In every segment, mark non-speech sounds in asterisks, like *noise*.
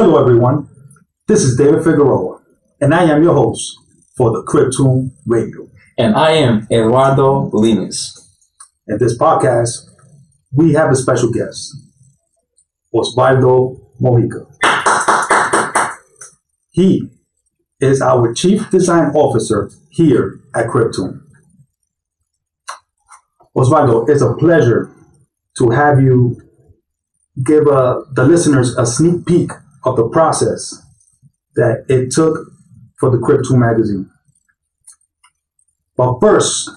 Hello, everyone. This is David Figueroa, and I am your host for the Cryptune Radio. And I am Eduardo Limes. In this podcast, we have a special guest, Osvaldo Mojica. He is our Chief Design Officer here at Cryptune. Osvaldo, it's a pleasure to have you give uh, the listeners a sneak peek of the process that it took for the Cryptune magazine. But first,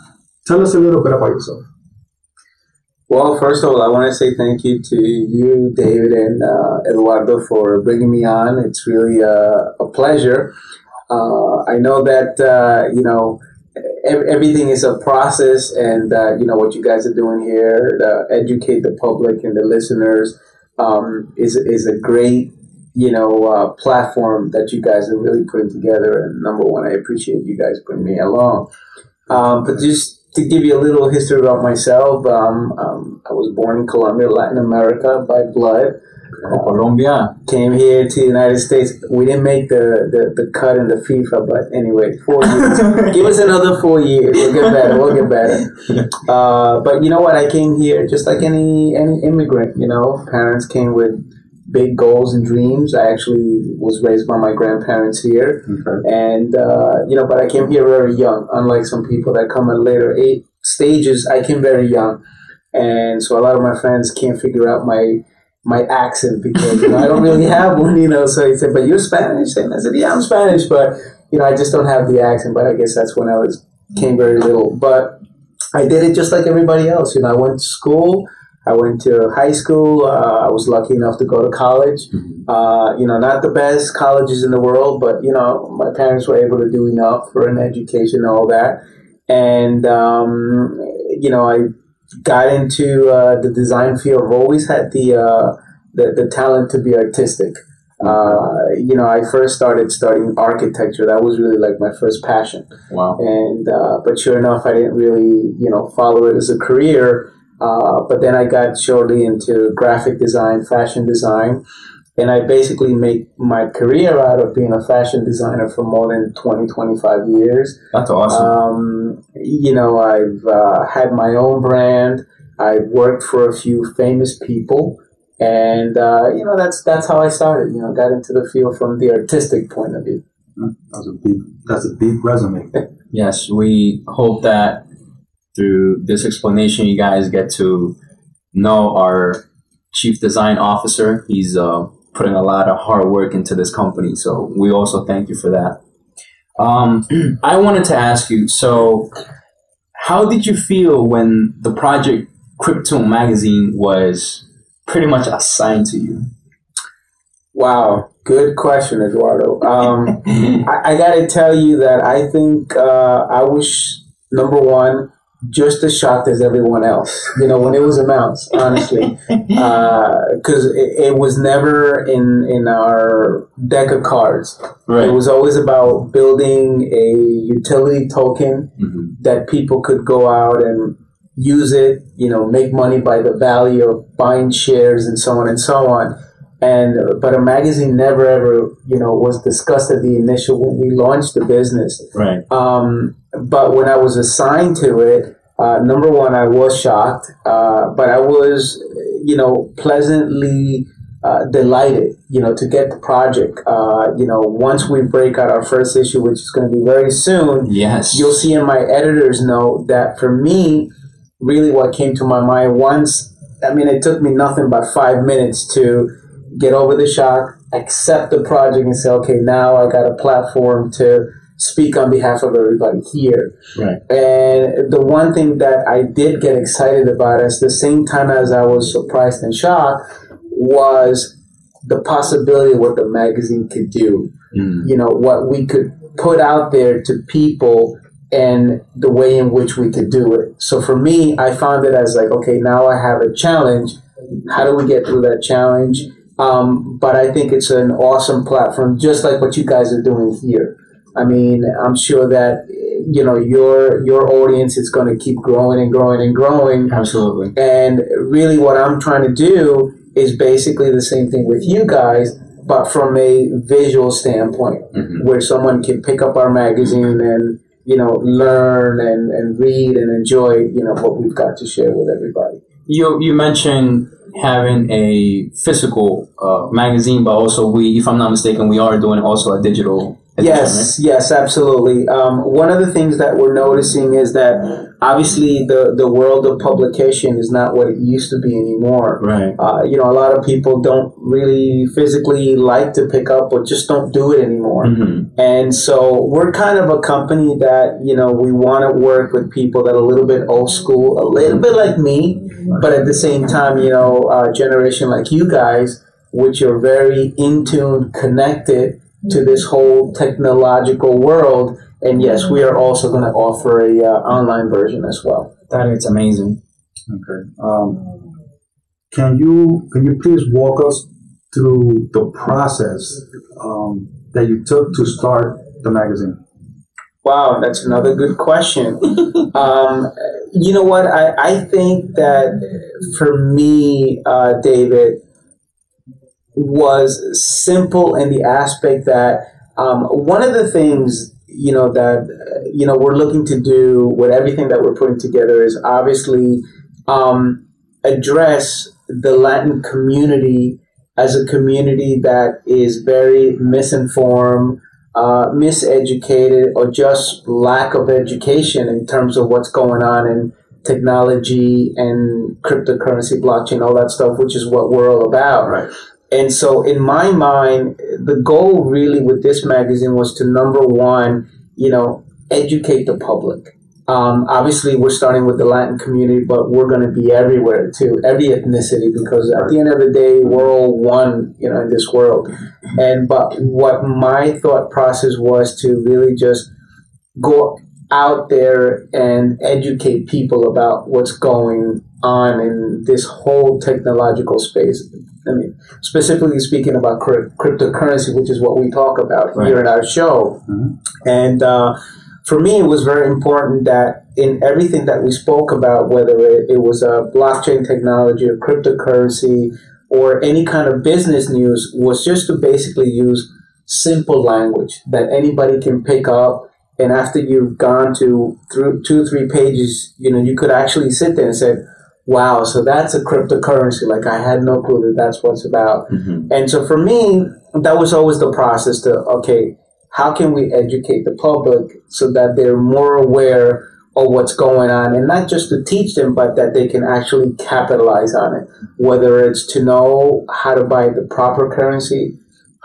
tell us a little bit about yourself. Well, first of all, I want to say thank you to you, David, and uh, Eduardo for bringing me on. It's really uh, a pleasure. Uh, I know that, uh, you know, everything is a process, and, uh, you know, what you guys are doing here to educate the public and the listeners um, is, is a great you know, uh, platform that you guys are really putting together. And number one, I appreciate you guys bringing me along. Um, but just to give you a little history about myself, um, um, I was born in Colombia, Latin America by blood. Uh, Colombia. Came here to the United States. We didn't make the, the, the cut in the FIFA, but anyway, four years. *laughs* Give us another four years. We'll get better. We'll get better. *laughs* Uh, but you know what? I came here just like any any immigrant. You know, parents came with big goals and dreams. I actually was raised by my grandparents here, okay. and uh, you know, but I came here very young. Unlike some people that come at later eight stages, I came very young, and so a lot of my friends can't figure out my my accent because you know, I don't really *laughs* have one. You know, so he said, "But you're Spanish," and I said, "Yeah, I'm Spanish, but you know, I just don't have the accent." But I guess that's when I was came very little, but. I did it just like everybody else. You know, I went to school. I went to high school. Uh, I was lucky enough to go to college. Mm-hmm. Uh, you know, not the best colleges in the world, but you know, my parents were able to do enough for an education and all that. And um, you know, I got into uh, the design field. I've always had the, uh, the the talent to be artistic. Uh, you know, I first started studying architecture. That was really like my first passion. Wow. And uh, but sure enough, I didn't really you know follow it as a career. Uh, but then I got shortly into graphic design, fashion design, and I basically made my career out of being a fashion designer for more than 20, 25 years. That's awesome. Um, you know, I've uh, had my own brand. I've worked for a few famous people. And uh, you know that's that's how I started. You know, got into the field from the artistic point of view. That's a deep that's a deep resume. yes, we hope that through this explanation, you guys get to know our chief design officer. He's uh, putting a lot of hard work into this company, so we also thank you for that. Um, *clears throat* I wanted to ask you so, how did you feel when the project Cryptune magazine was pretty much assigned to you? Wow, good question, Eduardo. Um, *laughs* I, I got to tell you that I think uh, I was number one just as shocked as everyone else, you know, when it was announced, honestly, because *laughs* uh, it, it, was never in in our deck of cards. Right. It was always about building a utility token mm-hmm. that people could go out and use it, you know, make money by the value of buying shares and so on and so on. And but a magazine never ever, you know, was discussed at the initial when we launched the business. Right. Um, but when I was assigned to it, uh, number one, I was shocked, uh, but I was, you know, pleasantly uh, delighted, you know, to get the project. Uh, you know, once we break out our first issue, which is going to be very soon, yes, you'll see in my editor's note that for me, really, what came to my mind once, I mean, it took me nothing but five minutes to get over the shock, accept the project, and say, okay, now I got a platform to speak on behalf of everybody here. Right. And the one thing that I did get excited about at the same time as I was surprised and shocked was the possibility of what the magazine could do. Mm. You know, what we could put out there to people and the way in which we could do it. So for me, I found it as like, okay, now I have a challenge. How do we get through that challenge? Um, but I think it's an awesome platform, just like what you guys are doing here. I mean, I'm sure that you know your your audience is going to keep growing and growing and growing. Absolutely. And really, what I'm trying to do is basically the same thing with you guys, but from a visual standpoint, Mhm. where someone can pick up our magazine and you know learn and, and read and enjoy you know what we've got to share with everybody. You you mentioned having a physical uh, magazine, but also we, if I'm not mistaken, we are doing also a digital. Yes, yes, absolutely. Um, one of the things that we're noticing is that obviously the, the world of publication is not what it used to be anymore. Right. Uh, you know, a lot of people don't really physically like to pick up or just don't do it anymore. Right. hmm And so we're kind of a company that, you know, we want to work with people that are a little bit old school, a little bit like me, but at the same time, you know, a generation like you guys, which are very in tune, connected to this whole technological world. And yes, we are also going to offer a uh, online version as well. That is amazing. Okay. Um, can you can you please walk us through the process um, that you took to start the magazine? Wow, that's another good question. *laughs* um, you know what? I, I think that for me, uh, David, was simple in the aspect that um, one of the things you know that you know we're looking to do with everything that we're putting together is obviously um, address the Latin community as a community that is very misinformed uh, miseducated or just lack of education in terms of what's going on in technology and cryptocurrency, blockchain, all that stuff, which is what we're all about. Right. And so, in my mind, the goal really with this magazine was to number one, you know, educate the public. Um, obviously, we're starting with the Latin community, but we're going to be everywhere too, every ethnicity, because at the end of the day, we're all one, you know, in this world. And but what my thought process was to really just go out there and educate people about what's going on in this whole technological space. I mean, specifically speaking about crypt- cryptocurrency, which is what we talk about Right. here in our show. Mhm. And uh, for me, it was very important that in everything that we spoke about, whether it, it was a blockchain technology or cryptocurrency or any kind of business news, was just to basically use simple language that anybody can pick up. And after you've gone to through two, three pages, you know, you could actually sit there and say, wow, so that's a cryptocurrency. Like I had no clue that that's what's about. hmm And so for me, that was always the process to, okay, how can we educate the public so that they're more aware of what's going on and not just to teach them, but that they can actually capitalize on it. Whether it's to know how to buy the proper currency,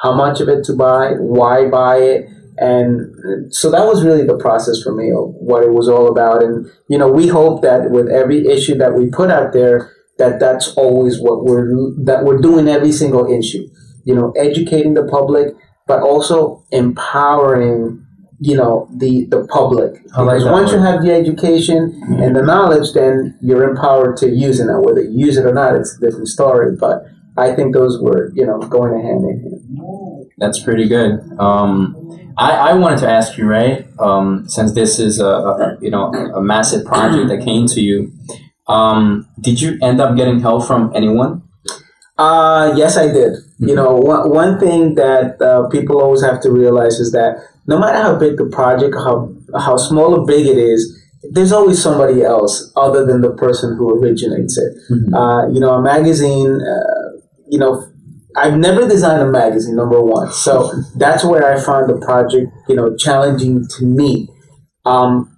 how much of it to buy, why buy it. And so that was really the process for me of what it was all about. And, you know, we hope that with every issue that we put out there, that that's always what we're, that we're doing every single issue. You know, educating the public, but also empowering, you know, the, the public. Like once you have the education and the knowledge, then you're empowered to use it. Now, whether you use it or not, it's a different story. But I think those were, you know, going hand in hand. That's pretty good. Um, I, I wanted to ask you, right? Um, since this is a, a you know a massive project that came to you, um, did you end up getting help from anyone? Uh, yes, I did. You know, one, one thing that uh, people always have to realize is that no matter how big the project, how how small or big it is, there's always somebody else other than the person who originates it. Mhm. Uh, you know, a magazine. Uh, you know, I've never designed a magazine. Number one, so *laughs* that's where I found the project. You know, challenging to me. Um,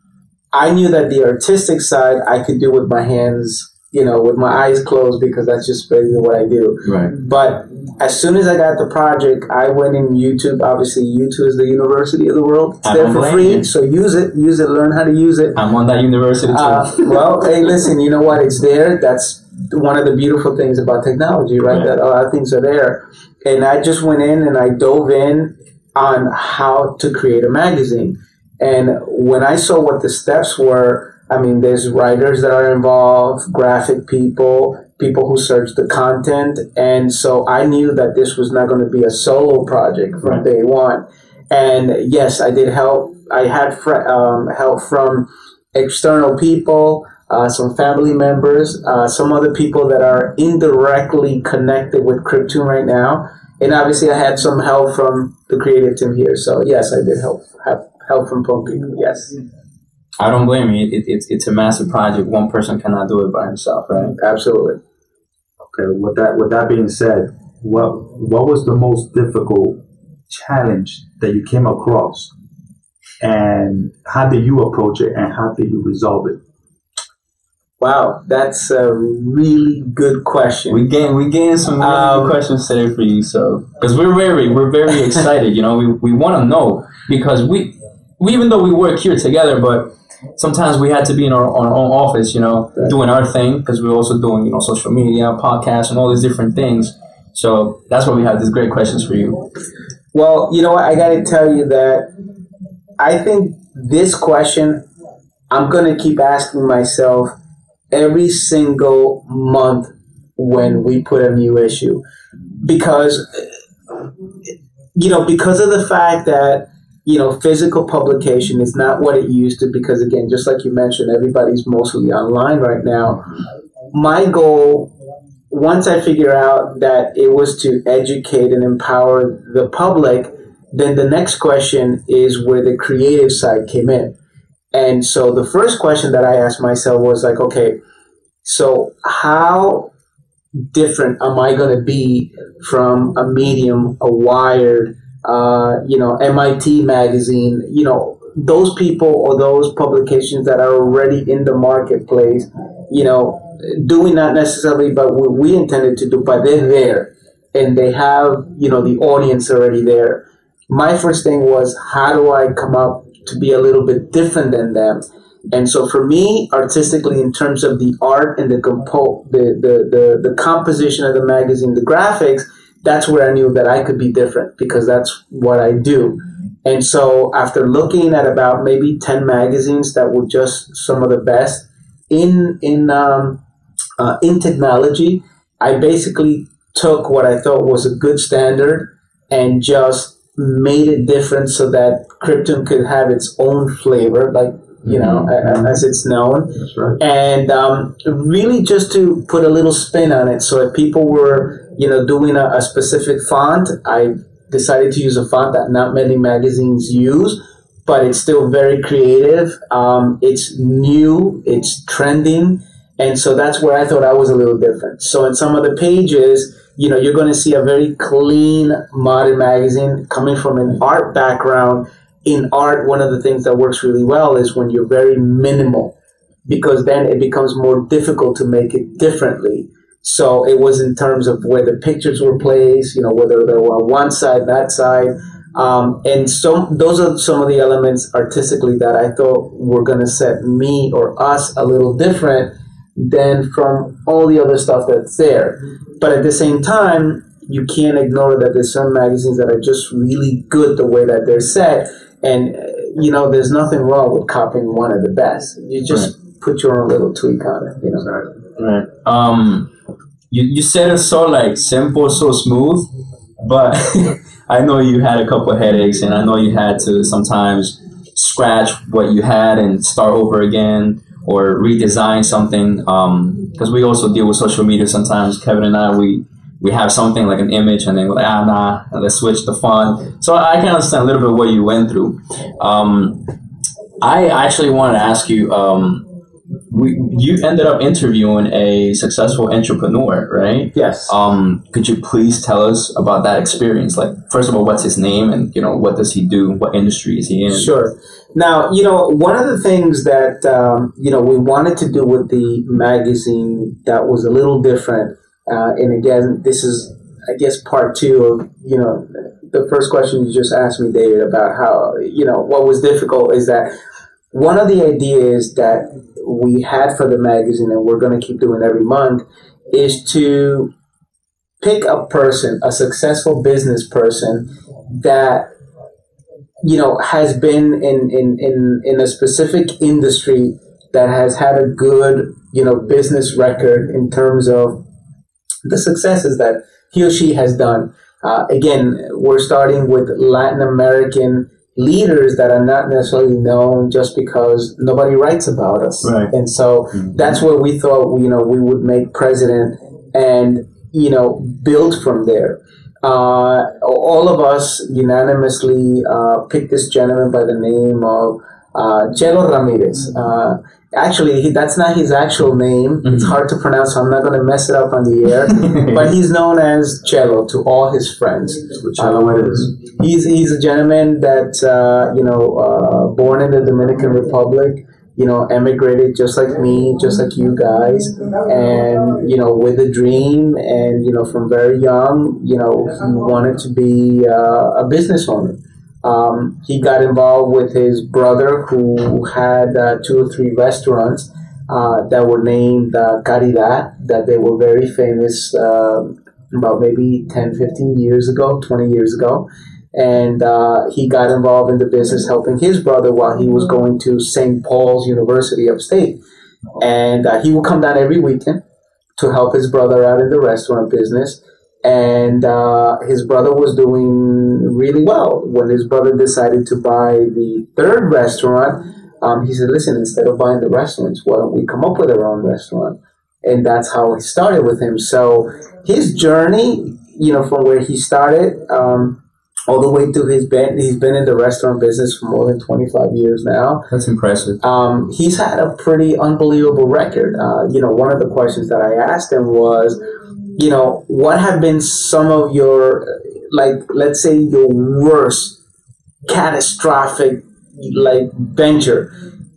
I knew that the artistic side I could do with my hands. You know, with my eyes closed because that's just basically what I do. Right. But as soon as I got the project, I went in YouTube. Obviously, YouTube is the university of the world. It's I there for free, you. so use it. Use it. Learn how to use it. I'm on that university too. Uh, well, hey, listen. You know what? It's there. That's one of the beautiful things about technology, right? Yeah. That a lot of things are there. And I just went in and I dove in on how to create a magazine. And when I saw what the steps were, I mean, there's writers that are involved, graphic people, people who search the content. And so I knew that this was not going to be a solo project from Right. day one. And yes, I did help. I had fr- um, help from external people, uh, some family members, uh, some other people that are indirectly connected with Cryptune right now. and obviously I had some help from the creative team here. So yes, I did help have help from Punk People. Yes, I don't blame you. It, it's it's a massive project. One person cannot do it by himself, right? absolutely. Okay, with that with that being said, what what was the most difficult challenge that you came across, and how did you approach it, and how did you resolve it? Wow, that's a really good question. We gain we gain some really Um, good questions today for you, so because we're very we're very *laughs* excited. You know, we, we want to know because we, we even though we work here together, but sometimes we had to be in our, our own office. You know, Right. doing our thing because we're also doing you know social media, podcasts, and all these different things. So that's why we have these great questions for you. Well, you know what? I got to tell you that I think this question I'm going to keep asking myself every single month when we put a new issue because you know because of the fact that you know physical publication is not what it used to because again just like you mentioned everybody's mostly online right now my goal once I figure out that it was to educate and empower the public, then the next question is where the creative side came in. And so the first question that I asked myself was like, okay, so how different am I going to be from a medium, a wired, uh, you know, MIT magazine, you know, those people or those publications that are already in the marketplace, you know, doing not necessarily but what we intended to do, but they're there and they have, you know, the audience already there. My first thing was how do I come up to be a little bit different than them? And so for me, artistically, in terms of the art and the compo- the, the, the, the composition of the magazine, the graphics, that's where I knew that I could be different because that's what I do. And so after looking at about maybe 10 magazines that were just some of the best in, in, um, uh, in technology, I basically took what I thought was a good standard and just made it different so that Cryptune could have its own flavor, like, you know, a- a- as it's known That's right. and um, really just to put a little spin on it. So if people were, you know, doing a, a specific font, I decided to use a font that not many magazines use, but it's still very creative. Um, it's new, it's trending, and so that's where I thought I was a little different. So in some of the pages, you know, you're going to see a very clean, modern magazine coming from an art background. In art, one of the things that works really well is when you're very minimal because then it becomes more difficult to make it differently. So it was in terms of where the pictures were placed, you know, whether they were on one side, that side. Um, and so those are some of the elements artistically that I thought were going to set me or us a little different than from all the other stuff that's there. But at the same time, you can't ignore that there's some magazines that are just really good the way that they're set. And, uh, you know, there's nothing wrong with copying one of the best. You just put your own little tweak on it, you know. Right. Um, you, you said it so like simple, so smooth, but *laughs* I know you had a couple of headaches, and I know you had to sometimes scratch what you had and start over again or redesign something. Because we also deal with social media sometimes. Kevin and I, we we have something like an image, and then we're like, ah, nah, let's switch the font. So I can understand a little bit what you went through. Um, I actually wanted to ask you. Um, we, you ended up interviewing a successful entrepreneur, right? Yes. Um, could you please tell us about that experience? Like, first of all, what's his name, and you know, what does he do? What industry is he in? Sure. Now, you know, one of the things that um, you know we wanted to do with the magazine that was a little different, uh, and again, this is, I guess, part two of you know the first question you just asked me, David, about how you know what was difficult is that one of the ideas that we had for the magazine, and we're going to keep doing every month, is to pick a person, a successful business person that you know has been in in in, in a specific industry that has had a good you know business record in terms of the successes that he or she has done. Uh, again we're starting with latin american leaders that are not necessarily known just because nobody writes about us. Right. and so that's where we thought you know we would make president and you know build from there uh, all of us unanimously uh, picked this gentleman by the name of uh, Chelo Ramirez. Uh, actually, he, that's not his actual name. It's Mhm. hard to pronounce, so I'm not going to mess it up on the air. *laughs* but he's known as Chelo to all his friends. It is. He's he's a gentleman that uh, you know uh, born in the Dominican Republic. You know, emigrated just like me, just like you guys, and you know, with a dream, and you know, from very young, you know, he wanted to be uh, a business owner. Um, he got involved with his brother, who had uh, two or three restaurants uh, that were named uh, Caridad, that they were very famous um about maybe 10, 15 years ago, 20 years ago. And uh, he got involved in the business helping his brother while he was going to St. Paul's University upstate. And uh, he would come down every weekend to help his brother out in the restaurant business. And uh, his brother was doing really well. When his brother decided to buy the third restaurant, um, he said, Listen, instead of buying the restaurants, why don't we come up with our own restaurant? And that's how it started with him. So his journey, you know, from where he started, um, all the way to his been he's been in the restaurant business for more than 25 years now. That's impressive. um, he's had a pretty unbelievable record. Uh, you know one of the questions that i asked him was you know what have been some of your like let's say your worst catastrophic like venture?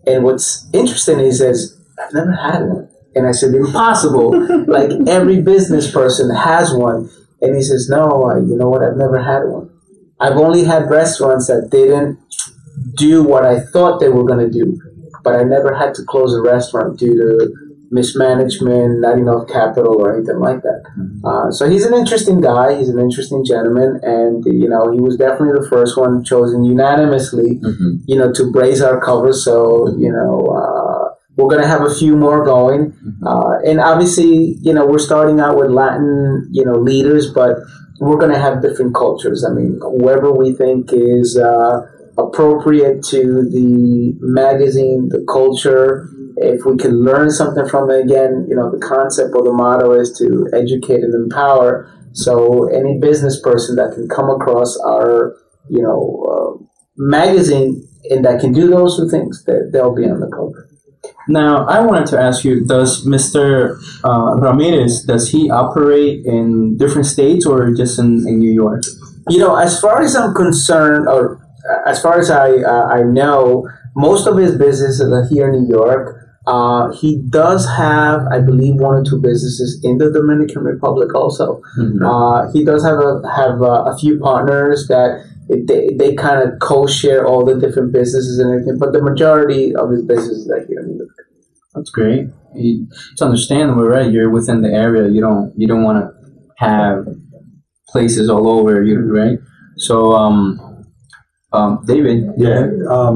And what's interesting is he says i've never had one. And i said impossible. *laughs* Like every business person has one. And he says no you know what? I've never had one I've only had restaurants that didn't do what I thought they were going to do, but I never had to close a restaurant due to mismanagement, not enough capital, or anything like that. Uh, so he's an interesting guy. He's an interesting gentleman, and you know he was definitely the first one chosen unanimously. hmm You know to brace our cover. So you know. Uh, we're going to have a few more going. Uh, and obviously, you know, we're starting out with Latin, you know, leaders, but we're going to have different cultures. I mean, whoever we think is uh, appropriate to the magazine, the culture, if we can learn something from it, again, you know, the concept or the motto is to educate and empower. So any business person that can come across our, you know, uh, magazine and that can do those two things, that they'll be on the cover. Now, I wanted to ask you: Does Mr. Uh, Ramirez does he operate in different states or just in, in New York? You know, as far as I'm concerned, or uh, as far as I uh, I know, most of his businesses are here in New York. Uh, he does have, I believe, one or two businesses in the Dominican Republic also. Mhm. Uh, he does have a have a, a few partners that they, they kind of co-share all the different businesses and everything, but the majority of his businesses are here in New York. That's great. You- It's understandable, right? You're within the area. You don't you don't want to have places all over you, right? So, um, um, David, Yeah, um,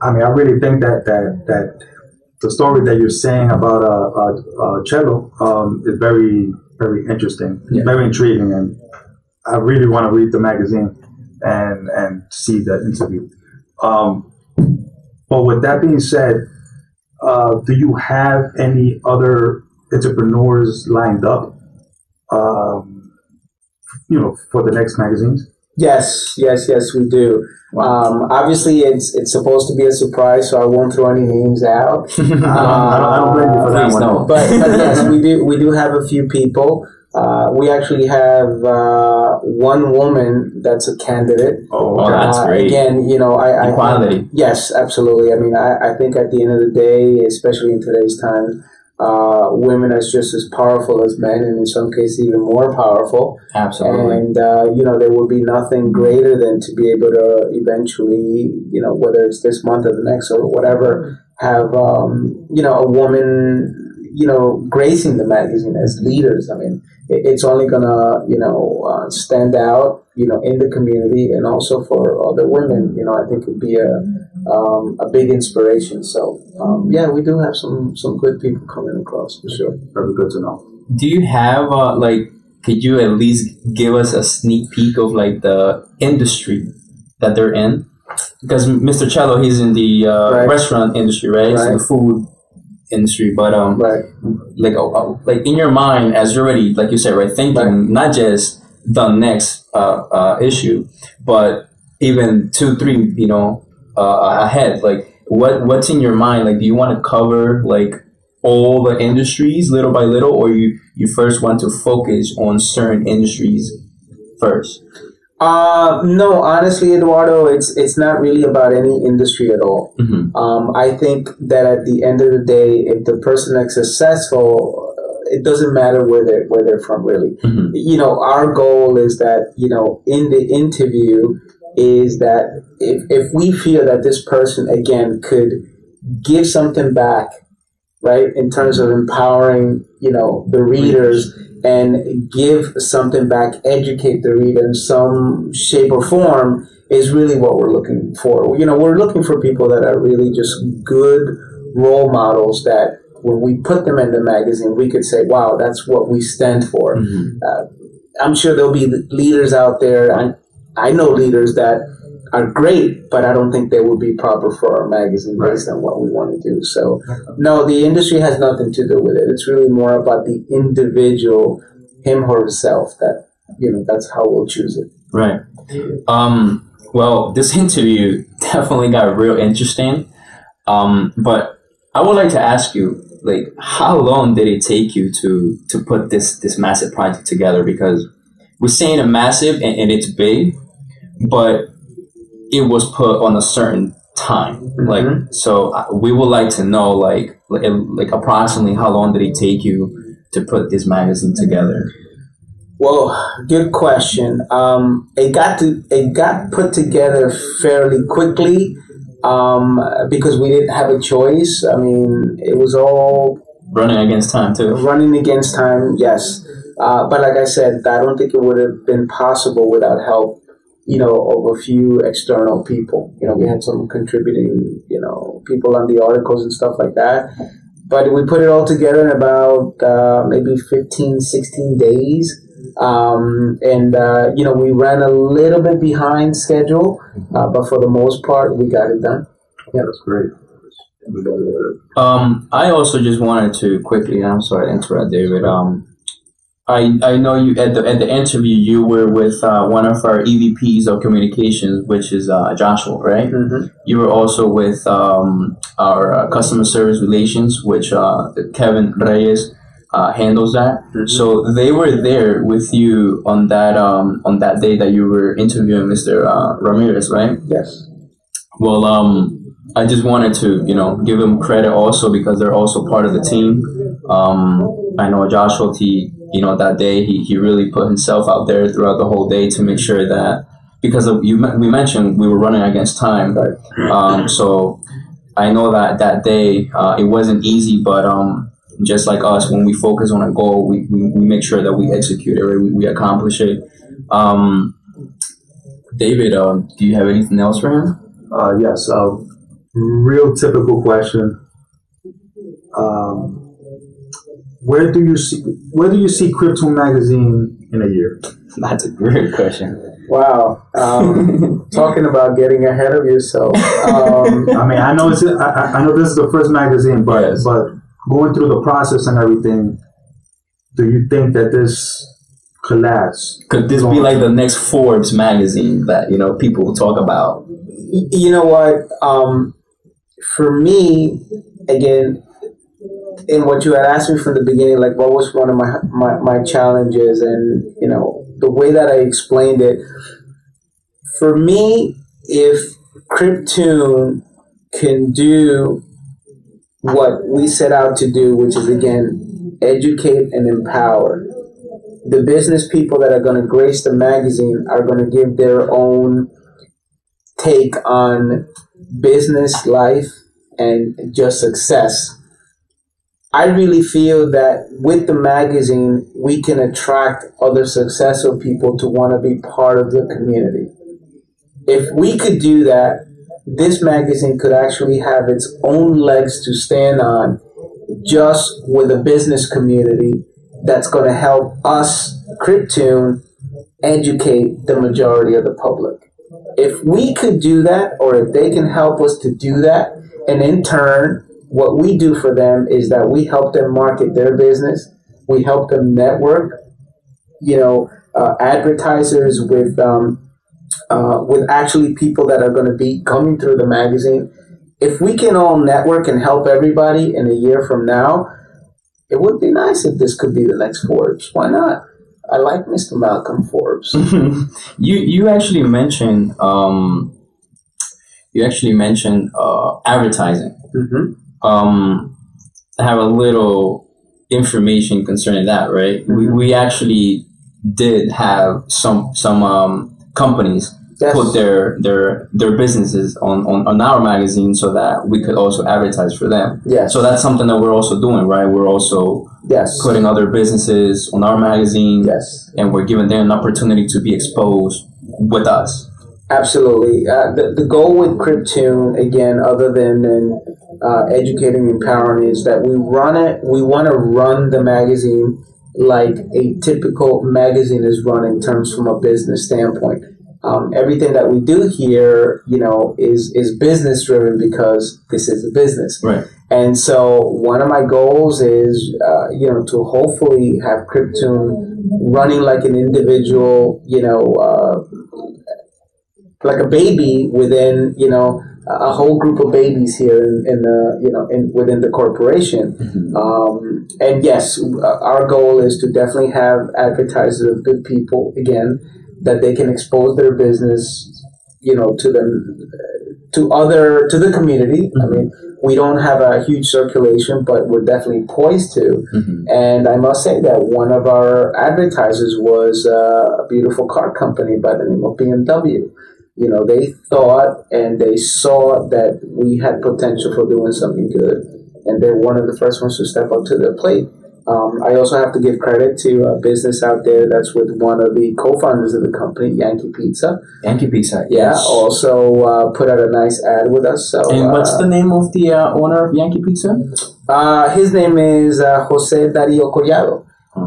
I mean, I really think that that that the story that you're saying about uh, uh, uh Chelo um, is very very interesting, Yeah. very intriguing, and I really want to read the magazine and and see the interview. Um, but with that being said, uh, do you have any other entrepreneurs lined up? Um, you know, for the next magazines. Yes, yes, yes, we do. Um, obviously, it's it's supposed to be a surprise, so I won't throw any names out. I *laughs* don't, I don't, I don't blame you for that one. don't. but, but yes, we do we do have a few people. Uh, we actually have uh, one woman that's a candidate. Oh, Oh, okay. that's Uh, great. Again, you know, I, I Equality. Yes, absolutely. I mean, I, I think at the end of the day, especially in today's time, uh, women are just as powerful as men, and in some cases even more powerful. Absolutely. And uh, you know, there would be nothing greater than to be able to eventually, you know, whether it's this month or the next or whatever, have um, you know a woman, you know, gracing the magazine as leaders. I mean, it's only gonna, you know, uh, stand out, you know, in the community and also for other women. You know, I think it'd be a um, a big inspiration. So um, yeah, we do have some some good people coming across for sure. Very good to know. Do you have uh, like? Could you at least give us a sneak peek of like the industry that they're in? Because Mr. Chelo, he's in the uh, Right. restaurant industry, right? It's in Right. the food industry, but um, Right. like uh, uh, like in your mind, as you're already like you said, right, thinking Right. not just the next uh, uh, issue, but even two, three, you know, uh, ahead. Like, what what's in your mind? Like, do you want to cover like all the industries little by little, or you you first want to focus on certain industries first? Uh, no, honestly, Eduardo, it's it's not really about any industry at all. Mm-hmm. Um, I think that at the end of the day, if the person is successful, uh, it doesn't matter where they're where they're from. Really, Mhm. you know, our goal is that you know in the interview is that if if we feel that this person again could give something back, right, in terms of empowering you know the readers and give something back, educate the reader in some shape or form is really what we're looking for. You know, we're looking for people that are really just good role models that when we put them in the magazine, we could say, wow, that's what we stand for. Mhm. I'm sure there'll be leaders out there. I, I know leaders that are great, but I don't think they would be proper for our magazine based on what we want to do. So, no, the industry has nothing to do with it. It's really more about the individual, him or herself. That you know, that's how we'll choose it. Right. Um, well, this *laughs* interview definitely got real interesting. Um, but I would like to ask you, like, how long did it take you to to put this this massive project together? Because we're saying a massive and, and it's big, but it was put on a certain time. Like, so uh, we would like to know, like, like, like approximately how long did it take you to put this magazine together? Well, good question. Um, it got to it got put together fairly quickly um, because we didn't have a choice. I mean, it was all Running against time too. running against time. Yes, uh, but like I said, I don't think it would have been possible without help. You know, of a few external people. You know, we had some contributing. You know, people on the articles and stuff like that. But we put it all together in about uh, maybe 15, 16 days. Um, and, uh, you know, we ran a little bit behind schedule, uh, but for the most part, we got it done. Yeah, that's great. Um, I also just wanted to quickly. I'm sorry to interrupt, David. Um, I I know you at the at the interview you were with uh, one of our EVPs of communications, which is uh, Joshua, right? Mm-hmm. You were also with um, our uh, customer service relations, which uh, Kevin Reyes uh, handles that. So they were there with you on that um, on that day that you were interviewing Mr. Uh, Ramirez, right? Yes. Well, um, I just wanted to, you know, give them credit also because they're also part of the team. Um, I know Joshua T, you know, that day he, he really put himself out there throughout the whole day to make sure that because of you, we mentioned we were running against time. Um, so I know that that day uh, it wasn't easy, but um, just like us, when we focus on a goal, we, we, we make sure that we execute it, right? we, we accomplish it. Um, David, um, do you have anything else for him? Uh, yes. Uh, real typical question. Um, where do you see where do you see Crypto Magazine in a year? That's a great question. Wow. Um, *laughs* talking about getting ahead of yourself. Um, I mean, I know it's I, I- I know this is the first magazine, but Yes. but going through the process and everything, do you think that this collapse? Could this be like the next Forbes magazine that you know people will talk about? you know what? Um, for me, again, in what you had asked me from the beginning, like what was one of my, my, my challenges, and you know the way that I explained it. For me, if Cryptune can do what we set out to do, which is again educate and empower, the business people that are going to grace the magazine are going to give their own take on business life and just success. I really feel that with the magazine, we can attract other successful people to want to be part of the community. If we could do that, this magazine could actually have its own legs to stand on just with a business community that's going to help us, Cryptune, educate the majority of the public if we could do that, or if they can help us to do that, and in turn, what we do for them is that we help them market their business, we help them network, you know, uh, advertisers, with um, uh, with actually people that are going to be coming through the magazine. If we can all network and help everybody in a year from now, it would be nice if this could be the next Forbes. Why not? I like Mr. Malcolm Forbes. *laughs* you you actually mentioned um, you actually mentioned uh, advertising. hmm Um, have a little information concerning that. Right, we, Mhm. we actually did have some some um, companies Yes. put their their their businesses on, on, on our magazine so that we could also advertise for them. yes. So that's something that we're also doing, right? We're also yes. putting other businesses on our magazine yes. and we're giving them an opportunity to be exposed with us. Absolutely. Uh, the, the goal with Cryptune, again, other than, than uh, educating and empowering, is that we run it, we want to run the magazine like a typical magazine is run in terms from a business standpoint. Um, everything that we do here, you know, is, is business driven because this is a business. Right. And so one of my goals is, uh, you know, to hopefully have Cryptune running like an individual, you know, uh, like a baby within, you know, a whole group of babies here in, in the, you know, in, within the corporation. Um, and yes, our goal is to definitely have advertisers of good people again that they can expose their business, you know, to them, to other to the community. I mean, we don't have a huge circulation, but we're definitely poised to. Mhm. And I must say that one of our advertisers was uh, a beautiful car company by the name of BMW. You know, they thought and they saw that we had potential for doing something good, and they're one of the first ones to step up to the plate. Um, I also have to give credit to a business out there that's with one of the co-founders of the company, Yankee Pizza. Yankee Pizza. Yeah, yes. also uh, put out a nice ad with us. So, And what's uh, the name of the uh, owner of Yankee Pizza? uh, his name is uh, Jose Dario Collado.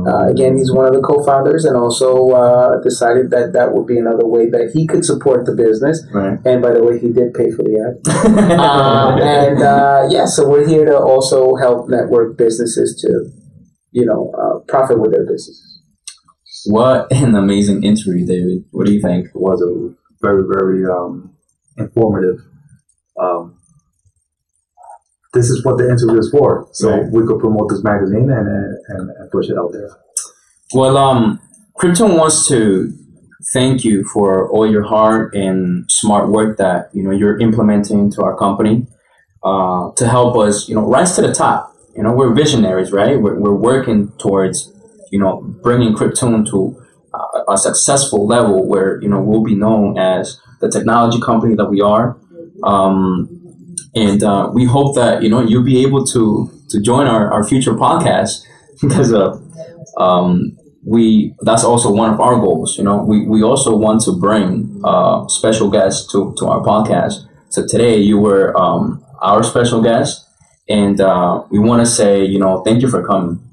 Uh, again, he's one of the co-founders, and also uh, decided that that would be another way that he could support the business. right. And by the way, he did pay for the ad. uh, *laughs* and uh, yeah, so we're here to also help network businesses to, you know, uh, profit with their businesses. what an amazing interview, David. What do you think? It was a very, very um, informative. Um, this is what the interview is for, so Right. we could promote this magazine and, and and push it out there. Well, um, Cryptune wants to thank you for all your hard and smart work that you know you're implementing into our company uh, to help us, you know, rise to the top. You know, we're visionaries, right? We're, we're working towards, you know, bringing Cryptune to a, a successful level where you know we'll be known as the technology company that we are. Um, and uh, we hope that you know you'll be able to to join our, our future podcast *laughs* because uh, um, we that's also one of our goals. You know, we, we also want to bring uh, special guests to, to our podcast. So today you were um, our special guest, and uh, we want to say you know thank you for coming.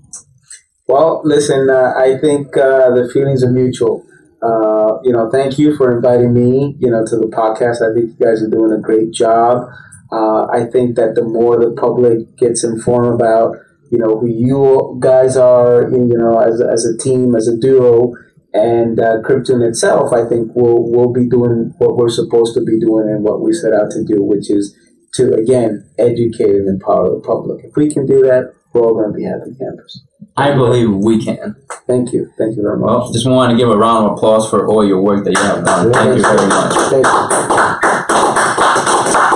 Well, listen, uh, I think uh, the feelings are mutual. You know, thank you for inviting me, you know, to the podcast. I think you guys are doing a great job. Uh, I think that the more the public gets informed about, you know, who you guys are, you know, as, as a team, as a duo, and uh, Cryptune itself, I think we'll we'll be doing what we're supposed to be doing and what we set out to do, which is to again educate and empower the public. If we can do that, we're all going to be happy campers. I believe we can. Thank you. Thank you very much. Well, just want to give a round of applause for all your work that you have done. Thank you very much. Thank you.